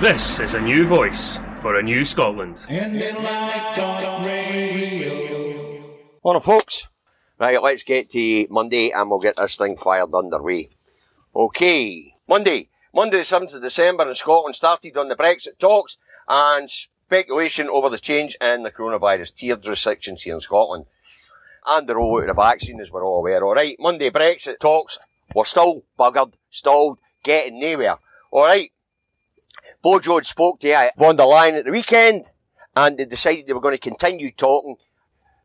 This is a new voice for a new Scotland. Morning, folks. Right, let's get to Monday and we'll get this thing fired underway. Okay, Monday. Monday the 7th of December in Scotland started on the Brexit talks and speculation over the change in the coronavirus tiered restrictions here in Scotland. And the rollout of the vaccine, as we're all aware. Alright, Monday Brexit talks were still buggered, stalled, getting nowhere. Alright, Had spoke to von der Leyen at the weekend and they decided they were going to continue talking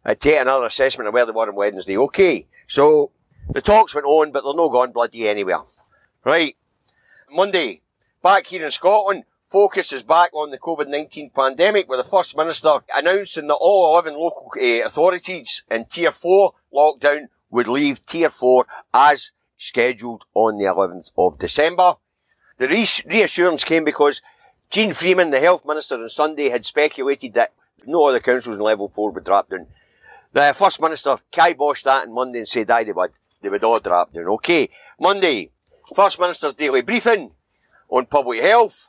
uh, take another assessment of where they were on Wednesday. Okay, so the talks went on, but they're not gone bloody anywhere. Right. Monday, back here in Scotland, focus is back on the COVID-19 pandemic with the First Minister announcing that all 11 local uh, authorities in Tier 4 lockdown would leave Tier 4 as scheduled on the 11th of December. The re- reassurance came because Jeane Freeman, the Health Minister on Sunday, had speculated that no other councils in level 4 would drop down. The First Minister kiboshed that on Monday and said aye, they would. They would all drop down. Okay. Monday, First Minister's daily briefing on public health.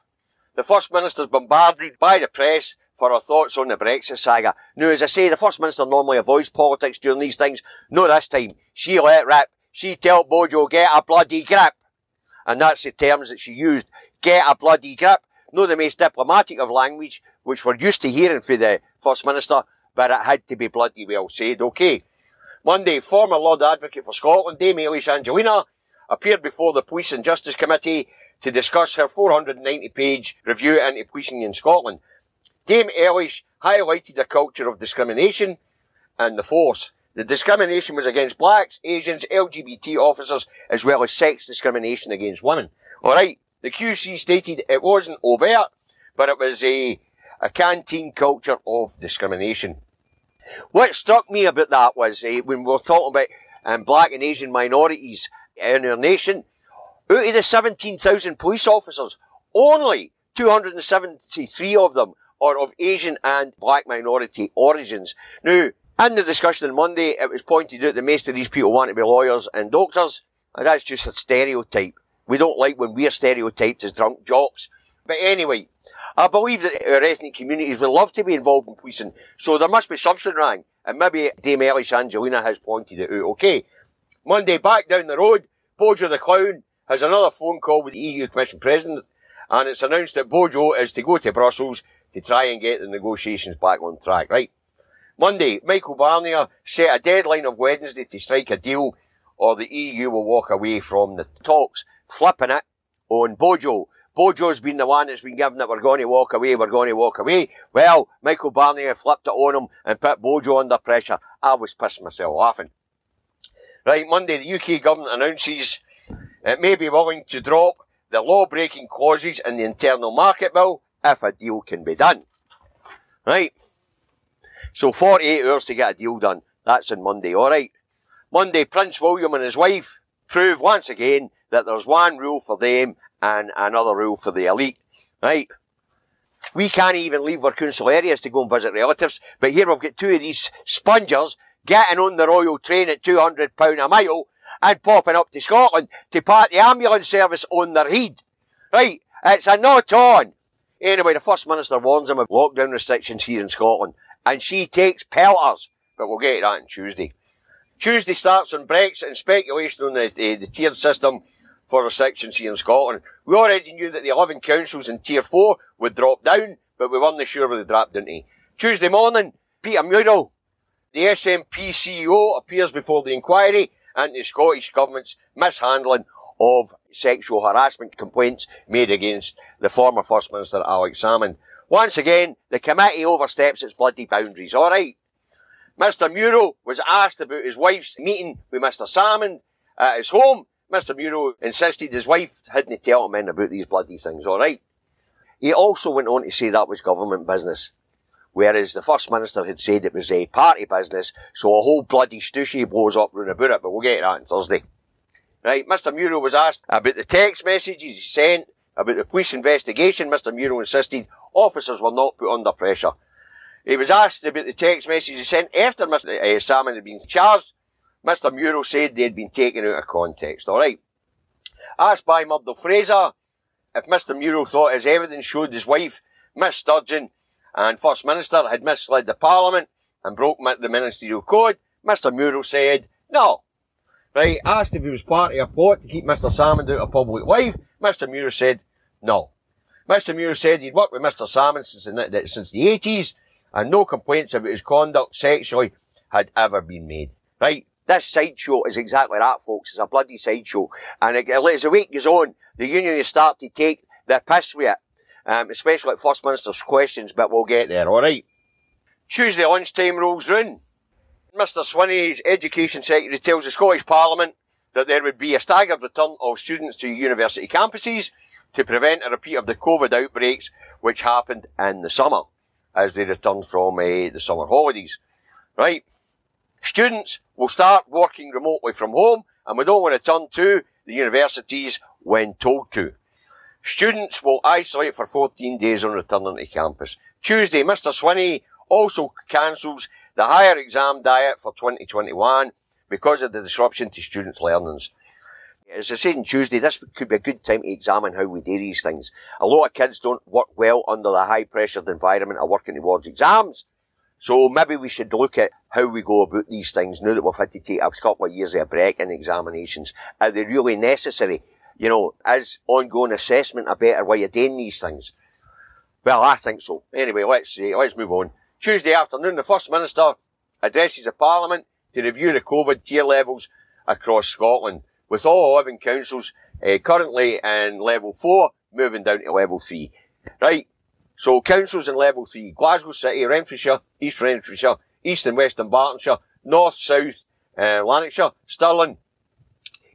The First Minister's bombarded by the press for her thoughts on the Brexit saga. Now, as I say, the First Minister normally avoids politics during these things. No, this time. She let rip. She tell Bojo, get a bloody grip. And that's the terms that she used. Get a bloody grip. No the most diplomatic of language, which we're used to hearing from the First Minister, but it had to be bloody well said. Okay. Monday, former Lord Advocate for Scotland, Dame Elish Angiolini, appeared before the Police and Justice Committee to discuss her 490 page review into policing in Scotland. Dame Elish highlighted a culture of discrimination and the force. The discrimination was against blacks, Asians, LGBT officers, as well as sex discrimination against women. Alright, the QC stated it wasn't overt, but it was a, a canteen culture of discrimination. What struck me about that was uh, when we were talking about um, black and Asian minorities in our nation, out of the 17,000 police officers, only 273 of them are of Asian and black minority origins. Now, in the discussion on Monday, it was pointed out that most of these people want to be lawyers and doctors, and that's just a stereotype. We don't like when we're stereotyped as drunk jocks. But anyway, I believe that our ethnic communities would love to be involved in policing, so there must be something wrong. And maybe Dame Elish Angiolini has pointed it out. Okay. Monday, back down the road, Bojo the Clown has another phone call with the EU Commission President, and it's announced that Bojo is to go to Brussels to try and get the negotiations back on track, right? Monday, Michael Barnier set a deadline of Wednesday to strike a deal, or the EU will walk away from the talks, flipping it on Bojo. Bojo's been the one that's been given that we're going to walk away, we're going to walk away. Well, Michael Barnier flipped it on him and put Bojo under pressure. I was pissing myself laughing. Right, Monday, the UK government announces it may be willing to drop the law-breaking clauses in the internal market bill if a deal can be done. Right. So 48 hours to get a deal done. That's on Monday, alright. Monday, Prince William and his wife prove once again that there's one rule for them and another rule for the elite. Right. We can't even leave our council areas to go and visit relatives, but here we've got two of these spongers getting on the Royal Train at £200 a mile and popping up to Scotland to part the ambulance service on their head. Right, it's a not on. Anyway, the First Minister warns them of lockdown restrictions here in Scotland, and she takes pelters, but we'll get to that on Tuesday. Tuesday starts on Brexit and speculation on the, the, the tiered system for restrictions here in Scotland. We already knew that the 11 councils in Tier 4 would drop down, but we weren't sure where they dropped into. Tuesday morning, Peter Murrell, the SNP CEO appears before the inquiry and the Scottish Government's mishandling of sexual harassment complaints made against the former First Minister Alex Salmond. Once again, the committee oversteps its bloody boundaries, alright? Mr Murrell was asked about his wife's meeting with Mr Salmond at his home. Mr Murrell insisted his wife hadn't tell him about these bloody things, alright? He also went on to say that was government business whereas the First Minister had said it was a party business, so a whole bloody stushy blows up round about it, but we'll get to that on Thursday. Right, Mr Murrell was asked about the text messages he sent, about the police investigation. Mr Murrell insisted officers were not put under pressure. He was asked about the text messages he sent after Mr uh, Salmond had been charged. Mr Murrell said they had been taken out of context, alright. Asked by Murdo Fraser if Mr. Murrell thought his evidence showed his wife, Miss Sturgeon, and First Minister had misled the Parliament and broke the ministerial code, Mr. Murrell said no. Right, asked if he was part of a plot to keep Mr. Salmond out of public life, Mr. Murrell said no. Mr. Murrell said he'd worked with Mr. Salmond since the, since the 80s and no complaints about his conduct sexually had ever been made. Right? This sideshow is exactly that, folks. It's a bloody sideshow. And it, as the week goes on, the union has started to take the piss with it. Um, especially at First Minister's questions, but we'll get there, alright? Tuesday lunchtime rolls round. Mr Swinney's Education Secretary tells the Scottish Parliament that there would be a staggered return of students to university campuses to prevent a repeat of the COVID outbreaks which happened in the summer as they returned from uh, the summer holidays. Right? Students will start working remotely from home and we don't want to turn to the universities when told to. Students will isolate for 14 days on returning to campus. Tuesday, Mr Swinney also cancels the higher exam diet for 2021 because of the disruption to students' learnings. As I said on Tuesday, this could be a good time to examine how we do these things. A lot of kids don't work well under the high pressured environment of working towards exams. So maybe we should look at how we go about these things now that we've had to take a couple of years of a break in examinations. Are they really necessary? You know, is ongoing assessment a better way of doing these things? Well, I think so. Anyway, let's see, let's move on. Tuesday afternoon, the First Minister addresses the Parliament to review the COVID tier levels across Scotland with all 11 councils uh, currently in level 4 moving down to level 3. Right, so councils in level 3, Glasgow City, Renfrewshire, East Renfrewshire, East and West Dunbartonshire, North, South, uh, Lanarkshire, Stirling,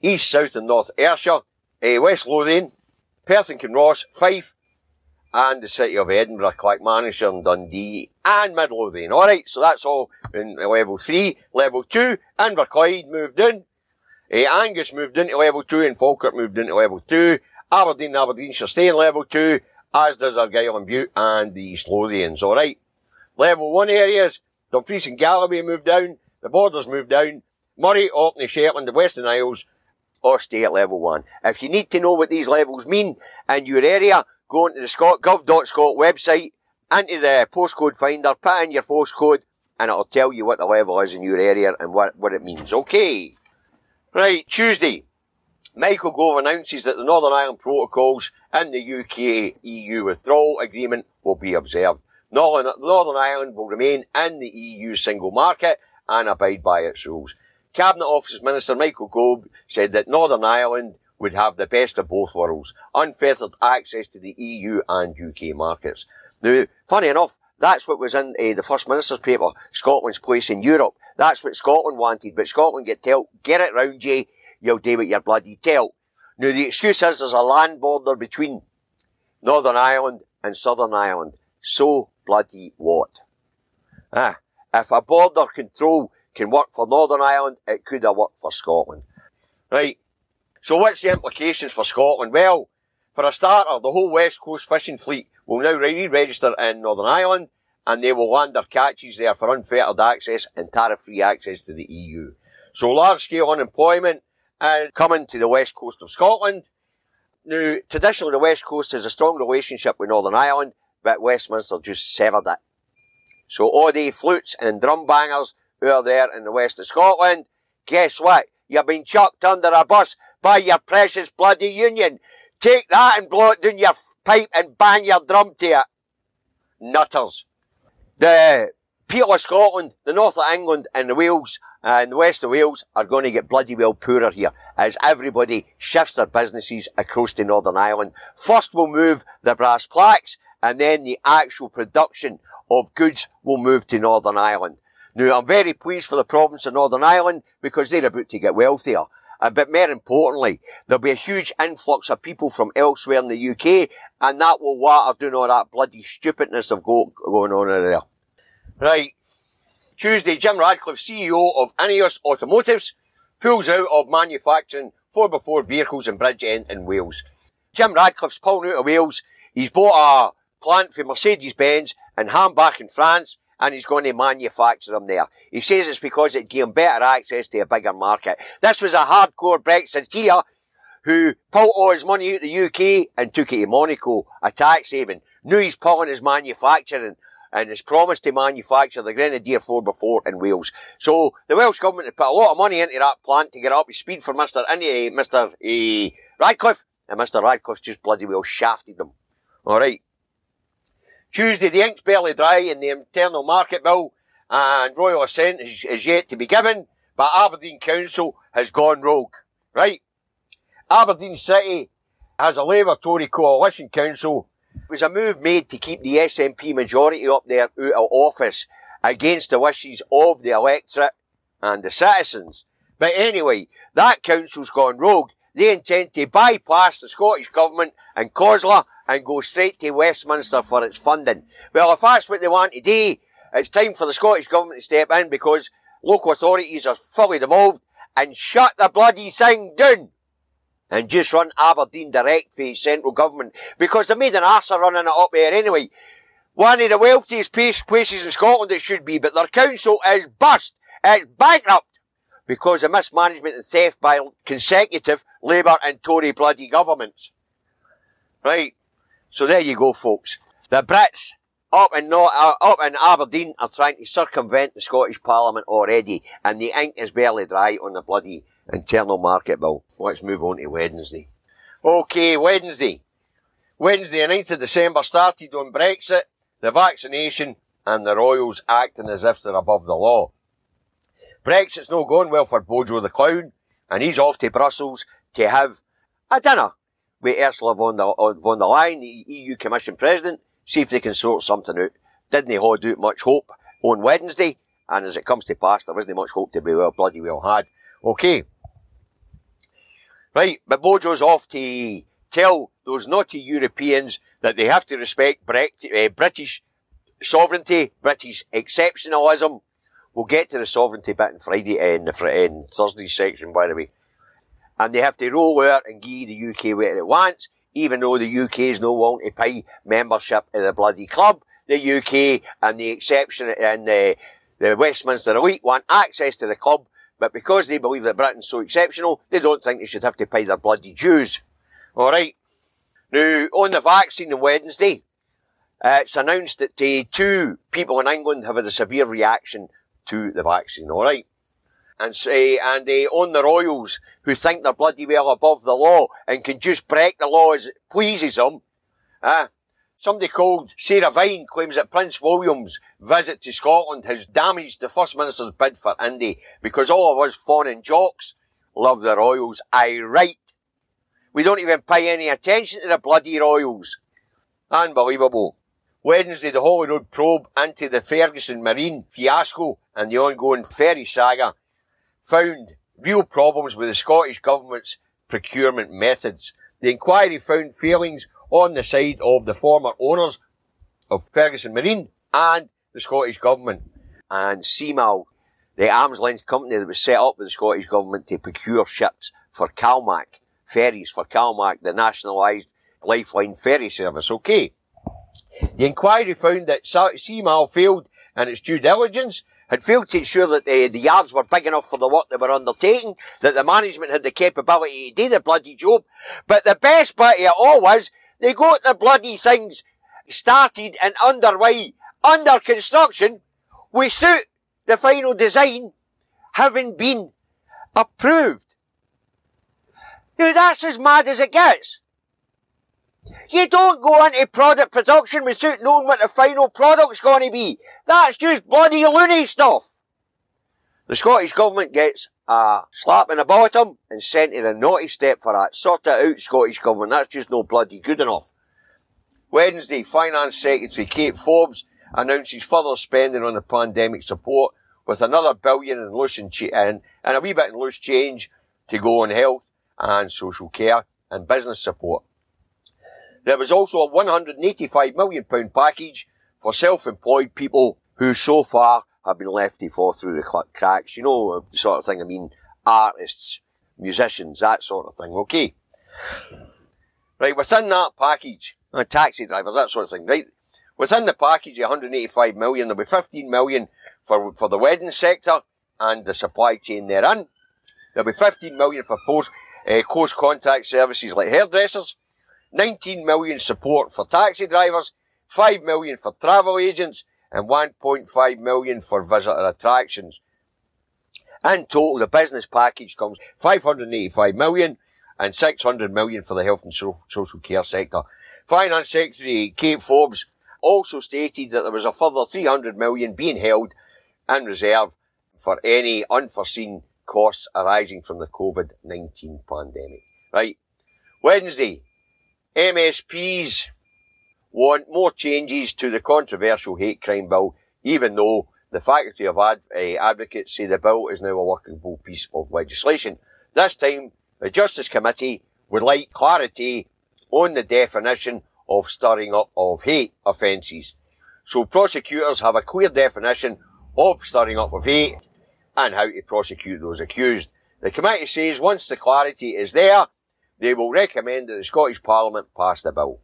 East, South and North Ayrshire, uh, West Lothian, Perth and Kinross, Fife, and the city of Edinburgh, Clackmannanshire and Dundee, and Midlothian. Alright, so that's all in level 3. Level 2, Inverclyde moved in, uh, Angus moved into level 2 and Falkirk moved into level 2. Aberdeen Aberdeenshire stay in level 2, as does Argyll and Bute and the East Lothians, alright. Level 1 areas, Dumfries and Galloway moved down, the Borders moved down, Moray, Orkney, Shetland, the Western Isles, or stay at level 1. If you need to know what these levels mean in your area, go onto the scotgov.scot website, into the postcode finder, put in your postcode, and it'll tell you what the level is in your area and what, what it means. Okay. Right, Tuesday. Michael Gove announces that the Northern Ireland protocols and the UK EU withdrawal agreement will be observed. Northern, Northern Ireland will remain in the EU single market and abide by its rules. Cabinet Office Minister Michael Gove said that Northern Ireland would have the best of both worlds, unfettered access to the EU and UK markets. Now, funny enough, that's what was in uh, the First Minister's paper, Scotland's place in Europe. That's what Scotland wanted, but Scotland get told, get it round you, you'll do what you're bloody tell. Now the excuse is there's a land border between Northern Ireland and Southern Ireland. So bloody what? Ah, if a border control can work for Northern Ireland, it could have worked for Scotland. Right. So what's the implications for Scotland? Well, for a starter, the whole West Coast fishing fleet will now re-register in Northern Ireland and they will land their catches there for unfettered access and tariff-free access to the EU. So large-scale unemployment and coming to the west coast of Scotland. Now, traditionally the west coast has a strong relationship with Northern Ireland, but Westminster just severed it. So all the flutes and drum bangers who are there in the west of Scotland, guess what? You've been chucked under a bus by your precious bloody union. Take that and blow it down your pipe and bang your drum to it. Nutters the people of Scotland, the north of England and the Wales uh, and the west of Wales are going to get bloody well poorer here as everybody shifts their businesses across to Northern Ireland. First we'll move the brass plaques and then the actual production of goods will move to Northern Ireland. Now I'm very pleased for the province of Northern Ireland because they're about to get wealthier. Uh, but more importantly, there'll be a huge influx of people from elsewhere in the UK and that will water down all that bloody stupidness of go, going on there. Right. Tuesday, Jim Ratcliffe, CEO of Ineos Automotives, pulls out of manufacturing 4x4 vehicles in Bridgend in Wales. Jim Ratcliffe's pulling out of Wales. He's bought a plant for Mercedes-Benz in Hambach in France, and he's going to manufacture them there. He says it's because it gave him better access to a bigger market. This was a hardcore Brexiteer who pulled all his money out of the UK and took it to Monaco, a tax haven, knew he's pulling his manufacturing and has promised to manufacture the Grenadier 4x4 in Wales. So the Welsh government had put a lot of money into that plant to get up to speed for Mr. Into, Mr. Uh, Ratcliffe, and Mr. Ratcliffe just bloody well shafted them. Alright. Tuesday, the ink's barely dry in the internal market bill, and royal assent is, is yet to be given, but Aberdeen Council has gone rogue. Right? Aberdeen City has a Labour Tory coalition council. It was a move made to keep the SNP majority up there out of office against the wishes of the electorate and the citizens. But anyway, that council's gone rogue. They intend to bypass the Scottish Government and COSLA and go straight to Westminster for its funding. Well, if that's what they want to do, it's time for the Scottish Government to step in because local authorities are fully devolved and shut the bloody thing down and just run Aberdeen direct for central government because they made an arse of running it up there anyway. One of the wealthiest places in Scotland it should be, but their council is bust. It's bankrupt because of mismanagement and theft by consecutive Labour and Tory bloody governments. Right. So there you go, folks. The Brits up in, not, uh, up in Aberdeen are trying to circumvent the Scottish Parliament already, and the ink is barely dry on the bloody internal market bill. Let's move on to Wednesday. Okay, Wednesday. Wednesday, 9th of December, started on Brexit, the vaccination, and the Royals acting as if they're above the law. Brexit's not going well for Bojo the Clown, and he's off to Brussels to have a dinner with Ursula von der, von der Leyen, the EU Commission President, see if they can sort something out. Didn't they hold out much hope on Wednesday, and as it comes to pass, there wasn't much hope to be well, bloody well had. Okay. Right, but Bojo's off to tell those naughty Europeans that they have to respect uh, British sovereignty, British exceptionalism. We'll get to the sovereignty bit on Friday, uh, in the in Thursday section, by the way. And they have to roll out and give the UK what it wants, even though the UK is no willing to pay membership in the bloody club. The UK and the exception and the, the Westminster elite want access to the club, but because they believe that Britain's so exceptional, they don't think they should have to pay their bloody dues. Alright. Now, on the vaccine on Wednesday, uh, it's announced that two people in England have had a severe reaction to the vaccine, alright? And say, and they own the royals who think they're bloody well above the law and can just break the law as it pleases them, uh, Somebody called Sarah Vine claims that Prince William's visit to Scotland has damaged the First Minister's bid for Indy because all of us fawning jocks love the Royals. I right. We don't even pay any attention to the bloody Royals. Unbelievable. Wednesday, the Holyrood probe into the Ferguson Marine fiasco and the ongoing ferry saga found real problems with the Scottish Government's procurement methods. The inquiry found failings on the side of the former owners of Ferguson Marine and the Scottish Government. And CMAL, the arms length company that was set up with the Scottish Government to procure ships for CalMac, ferries for CalMac, the nationalised lifeline ferry service. Okay. The inquiry found that CMAL failed in its due diligence had failed to ensure that uh, the yards were big enough for the work they were undertaking, that the management had the capability to do the bloody job. But the best part of it all was they got the bloody things started and underway, under construction, without the final design having been approved. Now that's as mad as it gets. You don't go into product production without knowing what the final product's going to be. That's just bloody loony stuff. The Scottish Government gets a slap in the bottom and sent in a naughty step for that. Sort it out, Scottish Government. That's just no bloody good enough. Wednesday, Finance Secretary Kate Forbes announces further spending on the pandemic support with another billion in loose and, and, and a wee bit in loose change to go on health and social care and business support. There was also a £185 million package for self-employed people who so far have been left to fall through the cracks. You know, the sort of thing I mean, artists, musicians, that sort of thing. Okay. Right, within that package, uh, taxi drivers, that sort of thing, right? Within the package, 185 million, there'll be 15 million for, for the wedding sector and the supply chain therein. There'll be 15 million for post, uh, close contact services like hairdressers, 19 million support for taxi drivers, 5 million for travel agents, and 1.5 million for visitor attractions. In total, the business package comes 585 million and 600 million for the health and social care sector. Finance Secretary Kate Forbes also stated that there was a further 300 million being held in reserve for any unforeseen costs arising from the COVID-19 pandemic. Right. Wednesday, MSPs want more changes to the controversial hate crime bill, even though the faculty of ad- uh, advocates say the bill is now a workable piece of legislation. This time, the Justice Committee would like clarity on the definition of stirring up of hate offences. So prosecutors have a clear definition of stirring up of hate and how to prosecute those accused. The committee says once the clarity is there, they will recommend that the Scottish Parliament pass the bill.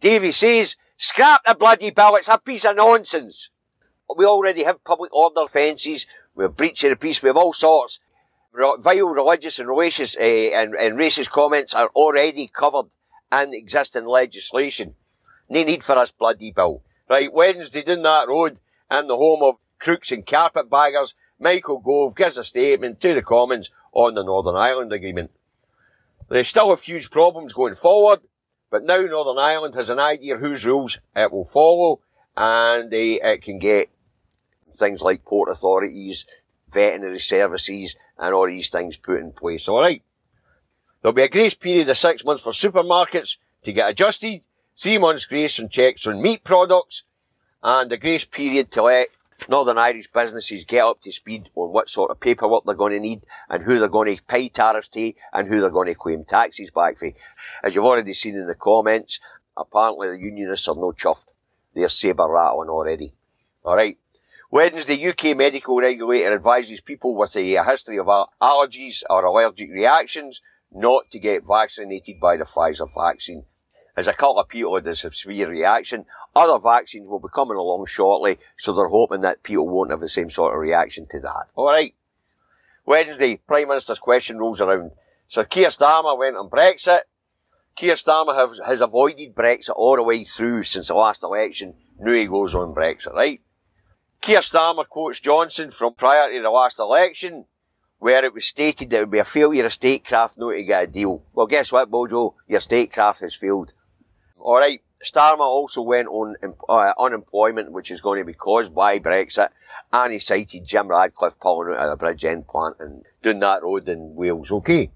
Davy says, scrap the bloody bill, it's a piece of nonsense. We already have public order offences, we have breach of the peace, we have all sorts. Vile religious and racist, uh, and, and racist comments are already covered in existing legislation. No need for this bloody bill. Right, Wednesday down that road, in the home of crooks and carpetbaggers, Michael Gove gives a statement to the Commons on the Northern Ireland Agreement. They still have huge problems going forward, but now Northern Ireland has an idea whose rules it will follow, and they, it can get things like port authorities, veterinary services, and all these things put in place. Alright. There'll be a grace period of six months for supermarkets to get adjusted, three months grace on checks on meat products, and a grace period to let Northern Irish businesses get up to speed on what sort of paperwork they're going to need and who they're going to pay tariffs to and who they're going to claim taxes back for. As you've already seen in the comments, apparently the unionists are no chuffed. They're saber rattling already. Alright. Wednesday, UK medical regulator advises people with a history of allergies or allergic reactions not to get vaccinated by the Pfizer vaccine. As a couple of people had a severe reaction, other vaccines will be coming along shortly, so they're hoping that people won't have the same sort of reaction to that. Alright. Wednesday, Prime Minister's question rolls around. Sir Keir Starmer went on Brexit. Keir Starmer have, has avoided Brexit all the way through since the last election. Now he goes on Brexit, right? Keir Starmer quotes Johnson from prior to the last election, where it was stated that it would be a failure of statecraft not to get a deal. Well, guess what, Bojo? Your statecraft has failed. Alright, Starmer also went on uh, unemployment, which is going to be caused by Brexit, and he cited Jim Ratcliffe pulling out of the Bridgend plant and doing that road in Wales. Okay.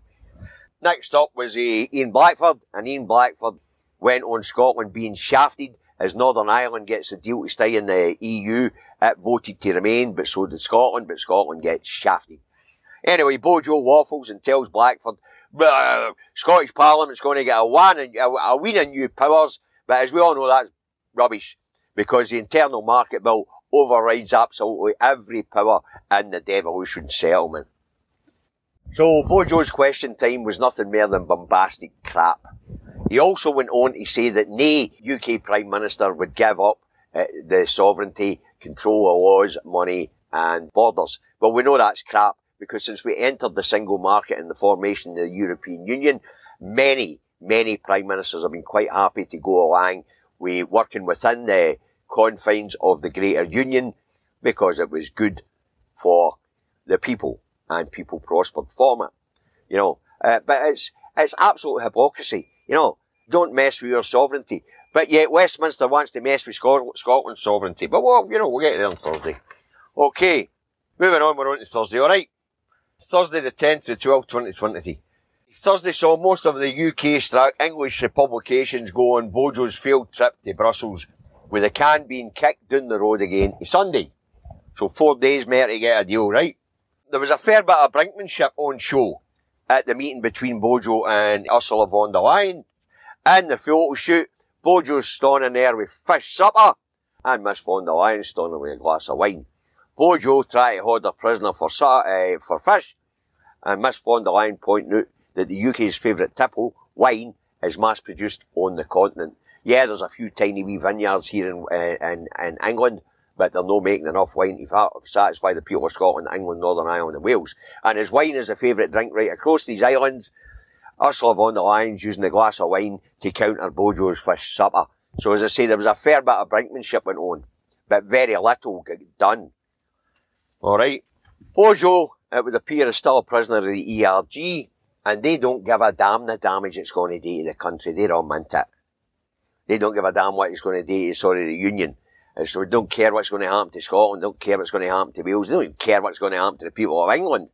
Next up was uh, Ian Blackford, and Ian Blackford went on Scotland being shafted as Northern Ireland gets a deal to stay in the EU. It voted to remain, but so did Scotland, but Scotland gets shafted. Anyway, Bojo waffles and tells Blackford, Scottish Parliament's going to get a, one, a, a win of new powers but as we all know, that's rubbish because the internal market bill overrides absolutely every power in the devolution settlement. So Bojo's question time was nothing more than bombastic crap. He also went on to say that no UK Prime Minister would give up uh, the sovereignty, control of laws, money and borders. Well, we know that's crap because since we entered the single market and the formation of the European Union, many many prime ministers have been quite happy to go along with working within the confines of the greater union because it was good for the people and people prospered from it. You know, uh, but it's, it's absolute hypocrisy. You know, don't mess with your sovereignty. But yet Westminster wants to mess with Scotland's sovereignty. But well, you know, we'll get there on Thursday. Okay. Moving on, we're on to Thursday, alright? Thursday the 10th to 12th, 2020. Thursday saw most of the UK English publications go on Bojo's field trip to Brussels, with the can being kicked down the road again to Sunday. So four days more to get a deal, right? There was a fair bit of brinkmanship on show at the meeting between Bojo and Ursula von der Leyen. In the photo shoot, Bojo's standing there with fish supper, and Miss von der Leyen standing with a glass of wine. Bojo tried to hold a prisoner for, uh, for fish, and Miss von der Leyen pointing out that the UK's favourite tipple, wine, is mass produced on the continent. Yeah, there's a few tiny wee vineyards here in, uh, in, in England, but they're not making enough wine to satisfy the people of Scotland, England, Northern Ireland and Wales. And as wine is a favourite drink right across these islands, Ursula von der Leyen's using a glass of wine to counter Bojo's fish supper. So as I say, there was a fair bit of brinkmanship went on, but very little done. Alright. Bojo, it would appear, is still a prisoner of the ERG, and they don't give a damn the damage it's going to do to the country. They're all mint it. They don't give a damn what it's going to do to, sorry, the Union. So they don't care what's going to happen to Scotland, don't care what's going to happen to Wales, they don't even care what's going to happen to the people of England.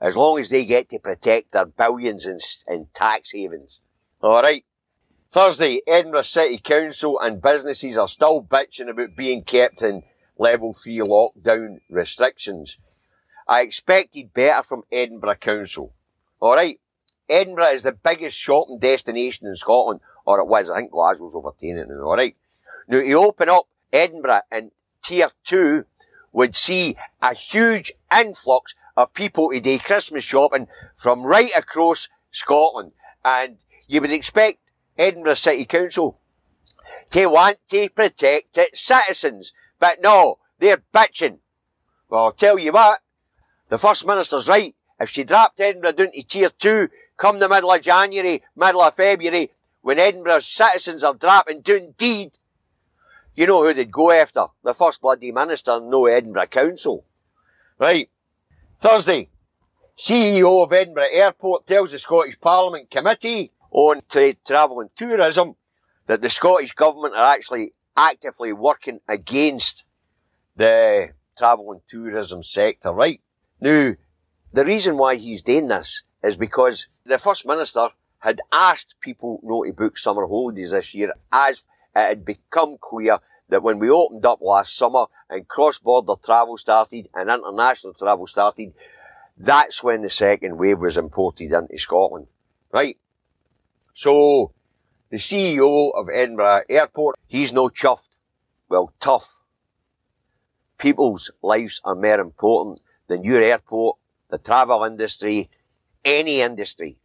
As long as they get to protect their billions in, in tax havens. Alright. Thursday, Edinburgh City Council and businesses are still bitching about being kept in level 3 lockdown restrictions. I expected better from Edinburgh Council. Alright. Edinburgh is the biggest shopping destination in Scotland, or it was. I think Glasgow's overtaken it alright? Now, to open up Edinburgh in tier two would see a huge influx of people to do Christmas shopping from right across Scotland. And you would expect Edinburgh City Council to want to protect its citizens. But no, they're bitching. Well, I'll tell you what, the First Minister's right. If she dropped Edinburgh down to tier two, come the middle of January, middle of February, when Edinburgh's citizens are dropping down deed, you know who they'd go after? The First Bloody Minister, no Edinburgh Council. Right. Thursday. CEO of Edinburgh Airport tells the Scottish Parliament Committee on Trade, Travel and Tourism that the Scottish Government are actually actively working against the travel and tourism sector, right? Now, the reason why he's doing this is because the First Minister had asked people not to book summer holidays this year as it had become clear that when we opened up last summer and cross-border travel started and international travel started, that's when the second wave was imported into Scotland. Right? So, the CEO of Edinburgh Airport, he's no chuffed. Well, tough. People's lives are more important than your airport, the travel industry, any industry.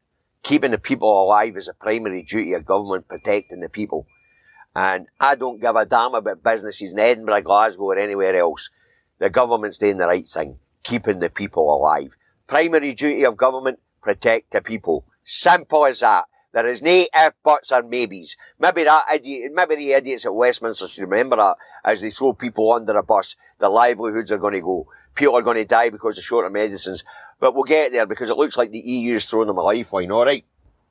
Keeping the people alive is a primary duty of government protecting the people. And I don't give a damn about businesses in Edinburgh, Glasgow or anywhere else. The government's doing the right thing, keeping the people alive. Primary duty of government, protect the people. Simple as that. There is no if, buts or maybes. Maybe that idiot, maybe the idiots at Westminster should remember that as they throw people under a bus, their livelihoods are going to go. People are going to die because of shorter medicines. But we'll get there because it looks like the EU is throwing them a lifeline, alright?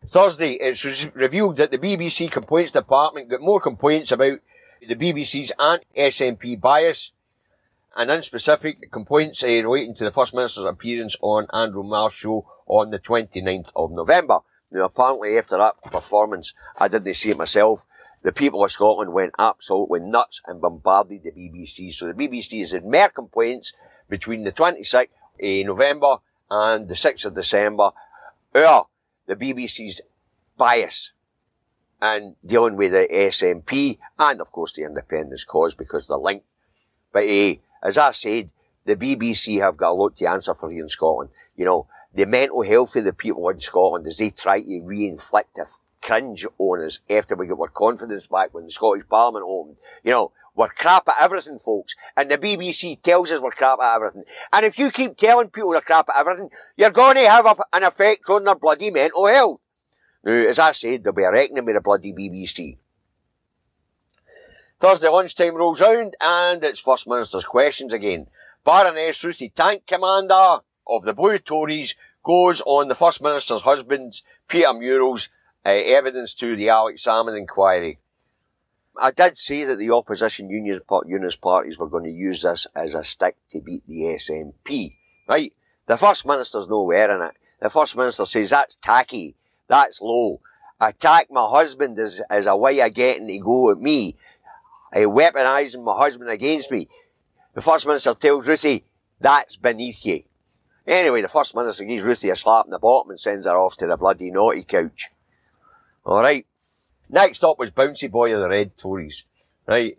Thursday, it's revealed that the BBC Complaints Department got more complaints about the BBC's anti-SNP bias and in specific complaints uh, relating to the First Minister's appearance on Andrew show on the 29th of November. Now apparently after that performance, I didn't see it myself, the people of Scotland went absolutely nuts and bombarded the BBC. So the BBC has had more complaints between the 26th of November and the 6th of December. Our the BBC's bias and dealing with the SNP and of course the independence cause because they're linked. But eh, as I said, the BBC have got a lot to answer for here in Scotland. You know, the mental health of the people in Scotland as they try to re-inflict a cringe on us after we got our confidence back when the Scottish Parliament opened. You know, we're crap at everything, folks. And the BBC tells us we're crap at everything. And if you keep telling people they're crap at everything, you're going to have a, an effect on their bloody mental health. Now, as I said, there'll be a reckoning with the bloody BBC. Thursday lunchtime rolls round and it's First Minister's questions again. Baroness Ruthie Tank Commander of the Blue Tories goes on the First Minister's husband's Peter Murrell's uh, evidence to the Alex Salmond inquiry. I did say that the opposition unionist parties were going to use this as a stick to beat the SNP. Right? The First Minister's nowhere in it. The First Minister says that's tacky. That's low. Attack my husband as, as a way of getting to go at me. Uh, weaponising my husband against me. The First Minister tells Ruthie, that's beneath you. Anyway, the First Minister gives Ruthie a slap in the bottom and sends her off to the bloody naughty couch. Alright. Next up was Bouncy Boy of the Red Tories. Right.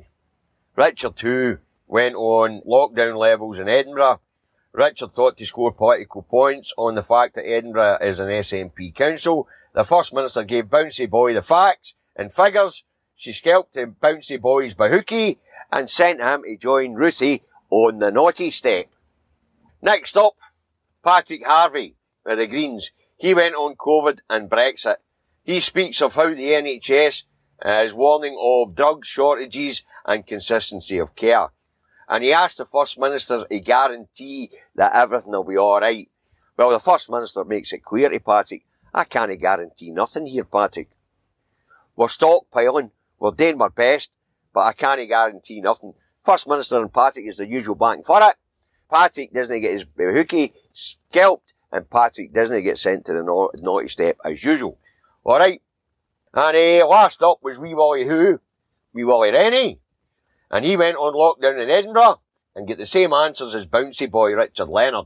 Richard too went on lockdown levels in Edinburgh. Richard thought to score political points on the fact that Edinburgh is an SNP council. The First Minister gave Bouncy Boy the facts and figures. She scalped him Bouncy Boy's bahookie and sent him to join Ruthie on the naughty step. Next up, Patrick Harvie of the Greens. He went on COVID and Brexit. He speaks of how the NHS uh, is warning of drug shortages and consistency of care. And he asked the First Minister to guarantee that everything will be alright. Well, the First Minister makes it clear to Patrick, I can't guarantee nothing here, Patrick. We're stockpiling, we're doing our best, but I can't guarantee nothing. First Minister and Patrick is the usual bank for it. Patrick doesn't get his hooky scalped, and Patrick doesn't get sent to the naughty step as usual. Alright. And uh, last up was Wee Wally who? Wee Wally Rennie. And he went on lockdown in Edinburgh and get the same answers as bouncy boy Richard Leonard.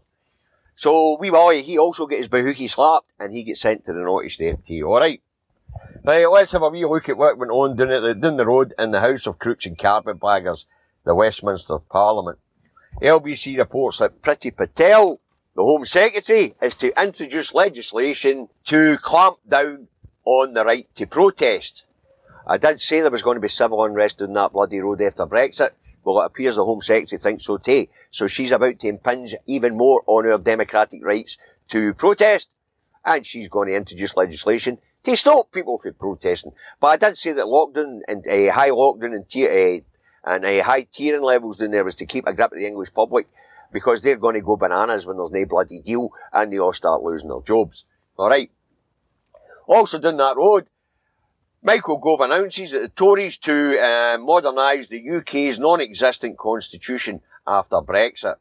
So Wee Wally, he also get his bahookie slapped and he gets sent to the naughty step too. Alright. Right, let's have a wee look at what went on down, at the, down the road in the House of Crooks and Carpetbaggers, the Westminster Parliament. LBC reports that Priti Patel, the Home Secretary, is to introduce legislation to clamp down on the right to protest. I did say there was going to be civil unrest on that bloody road after Brexit. Well, it appears the Home Secretary thinks so too. So she's about to impinge even more on our democratic rights to protest. And she's going to introduce legislation to stop people from protesting. But I did say that lockdown and uh, high lockdown and, tier, uh, and uh, high tiering levels down there was to keep a grip of the English public because they're going to go bananas when there's no bloody deal and they all start losing their jobs. Alright. Also down that road, Michael Gove announces that the Tories to uh, modernise the UK's non-existent constitution after Brexit.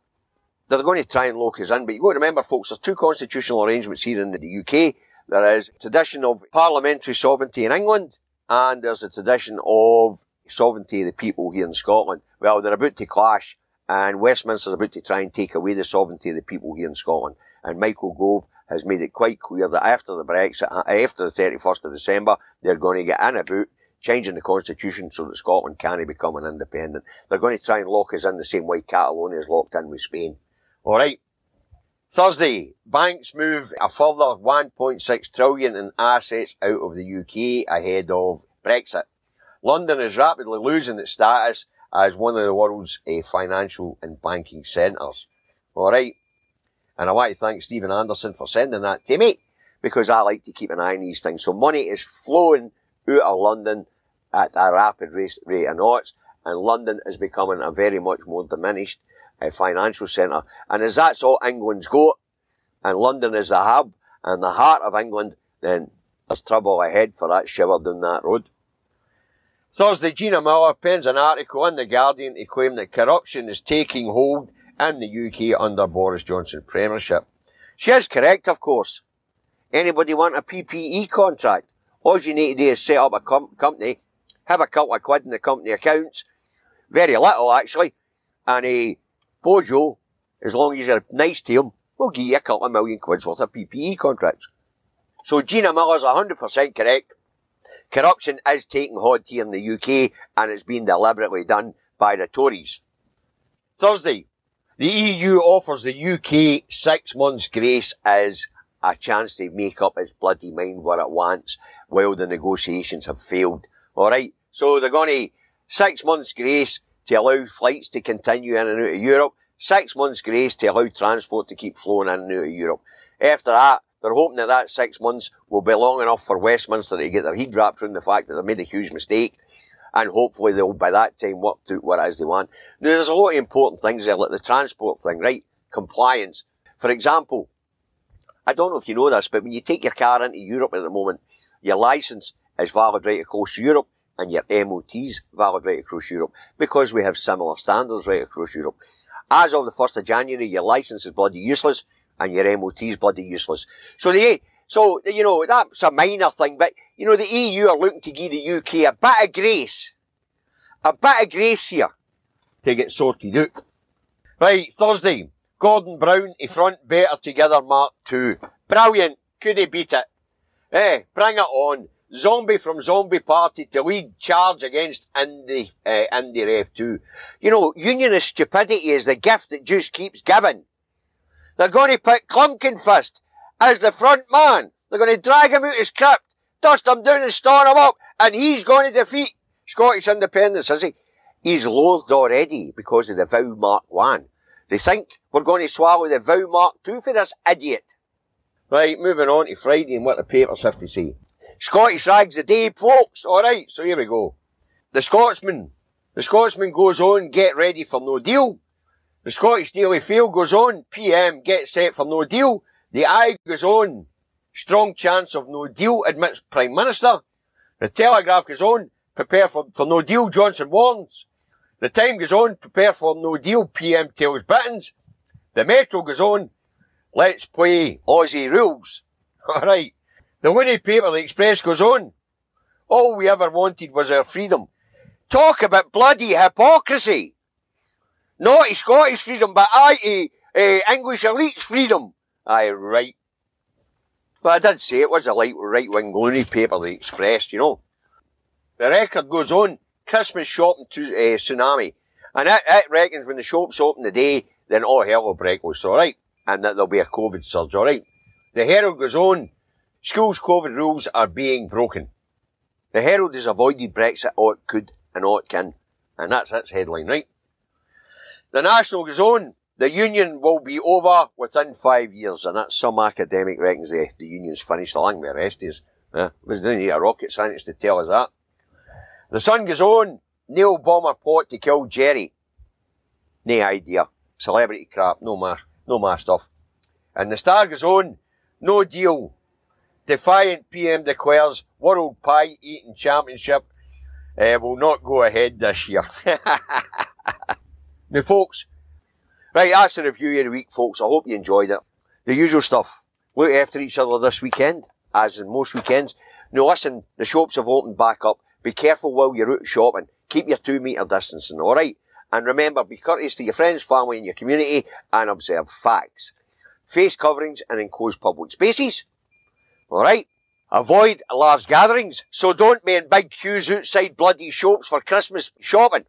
They're going to try and lock us in, but you've got to remember, folks, there's two constitutional arrangements here in the UK. There is a tradition of parliamentary sovereignty in England, and there's a tradition of sovereignty of the people here in Scotland. Well, they're about to clash, and Westminster's about to try and take away the sovereignty of the people here in Scotland. And Michael Gove has made it quite clear that after the Brexit, uh, after the 31st of December, they're going to get in about changing the constitution so that Scotland can become an independent. They're going to try and lock us in the same way Catalonia is locked in with Spain. Alright. Thursday, banks move a further 1.6 trillion in assets out of the UK ahead of Brexit. London is rapidly losing its status as one of the world's uh, financial and banking centres. Alright. And I want to thank Stephen Anderson for sending that to me because I like to keep an eye on these things. So money is flowing out of London at a rapid rate of knots and London is becoming a very much more diminished uh, financial centre. And as that's all England's got and London is the hub and the heart of England, then there's trouble ahead for that shiver down that road. Thursday, Gina Miller pens an article in The Guardian to claim that corruption is taking hold in the UK under Boris Johnson premiership. She is correct, of course. Anybody want a PPE contract? All you need to do is set up a com- company, have a couple of quid in the company accounts, very little actually, and a Bojo, as long as you're nice to him, will give you a couple of million quid's worth of PPE contracts. So Gina Miller's 100% correct. Corruption is taking hold here in the UK and it's been deliberately done by the Tories. Thursday, the EU offers the UK six months grace as a chance to make up its bloody mind what it wants while the negotiations have failed. Alright? So they're going to six months grace to allow flights to continue in and out of Europe, six months grace to allow transport to keep flowing in and out of Europe. After that, they're hoping that that six months will be long enough for Westminster to get their head wrapped around the fact that they made a huge mistake and hopefully they'll by that time work out what as they want. Now there's a lot of important things there, like the transport thing, right? Compliance. For example, I don't know if you know this, but when you take your car into Europe at the moment, your license is valid right across Europe and your MOT's valid right across Europe because we have similar standards right across Europe. As of the 1st of January, your license is bloody useless and your MOT's bloody useless. So the so, you know, that's a minor thing, but, you know, the EU are looking to give the UK a bit of grace. A bit of grace here to get sorted out. Right, Thursday. Gordon Brown to front Better Together Mark 2. Brilliant. Could he beat it? Eh, bring it on. Zombie from Zombie Party to lead charge against Indie, uh, Indie Ref 2. You know, unionist stupidity is the gift that just keeps giving. They're going to put Clunkin first as the front man. They're going to drag him out his crypt, dust him down and store him up, and he's going to defeat Scottish independence, is he? He's loathed already because of the vow Mark 1. They think we're going to swallow the vow Mark 2 for this idiot. Right, moving on to Friday and what the papers have to say. Scottish rags the day, folks. Alright, so here we go. The Scotsman. The Scotsman goes on, get ready for no deal. The Scottish Daily Fail goes on, PM, gets set for no deal. The Eye goes on, strong chance of no deal, admits Prime Minister. The Telegraph goes on, prepare for, for no deal, Johnson warns. The Time goes on, prepare for no deal, PM tells Bittens. The Metro goes on, let's play Aussie rules. Alright. The Winnie paper, the Express goes on. All we ever wanted was our freedom. Talk about bloody hypocrisy. Not Scottish freedom, but aye, uh, English elite's freedom. Aye, right. But I did say it was a light right-wing loony paper, the Express, you know. The record goes on. Christmas shopping to uh, tsunami. And it, it reckons when the shops open today, then all hell will break loose, alright? And that there'll be a COVID surge, alright? The Herald goes on. Schools' COVID rules are being broken. The Herald has avoided Brexit all it could and all it can. And that's its headline, right? The National on. The union will be over within five years, and that's some academic reckons the, the union's finished along with the rest is. Uh, was doing a rocket scientist to tell us that. The Sun goes on. Neil Bomber plot to kill Jerry. No idea. Celebrity crap. No more, no more stuff. And the Star goes on. No deal. Defiant PM declares World Pie Eating Championship uh, will not go ahead this year. now, folks, right, that's the review of the week, folks. I hope you enjoyed it. The usual stuff. Look after each other this weekend, as in most weekends. Now, listen, the shops have opened back up. Be careful while you're out shopping. Keep your two metre distancing, alright? And remember, be courteous to your friends, family and your community and observe facts. Face coverings and enclosed public spaces. Alright? Avoid large gatherings, so don't be in big queues outside bloody shops for Christmas shopping.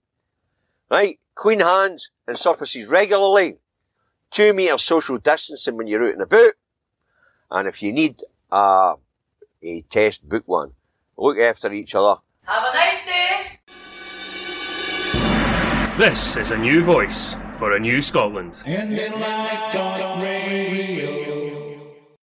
Right? Clean hands and surfaces regularly. Two metre social distancing when you're out and about. And if you need uh, a test, book one. Look after each other. Have a nice day! This is a new voice for a new Scotland. Ending like radio.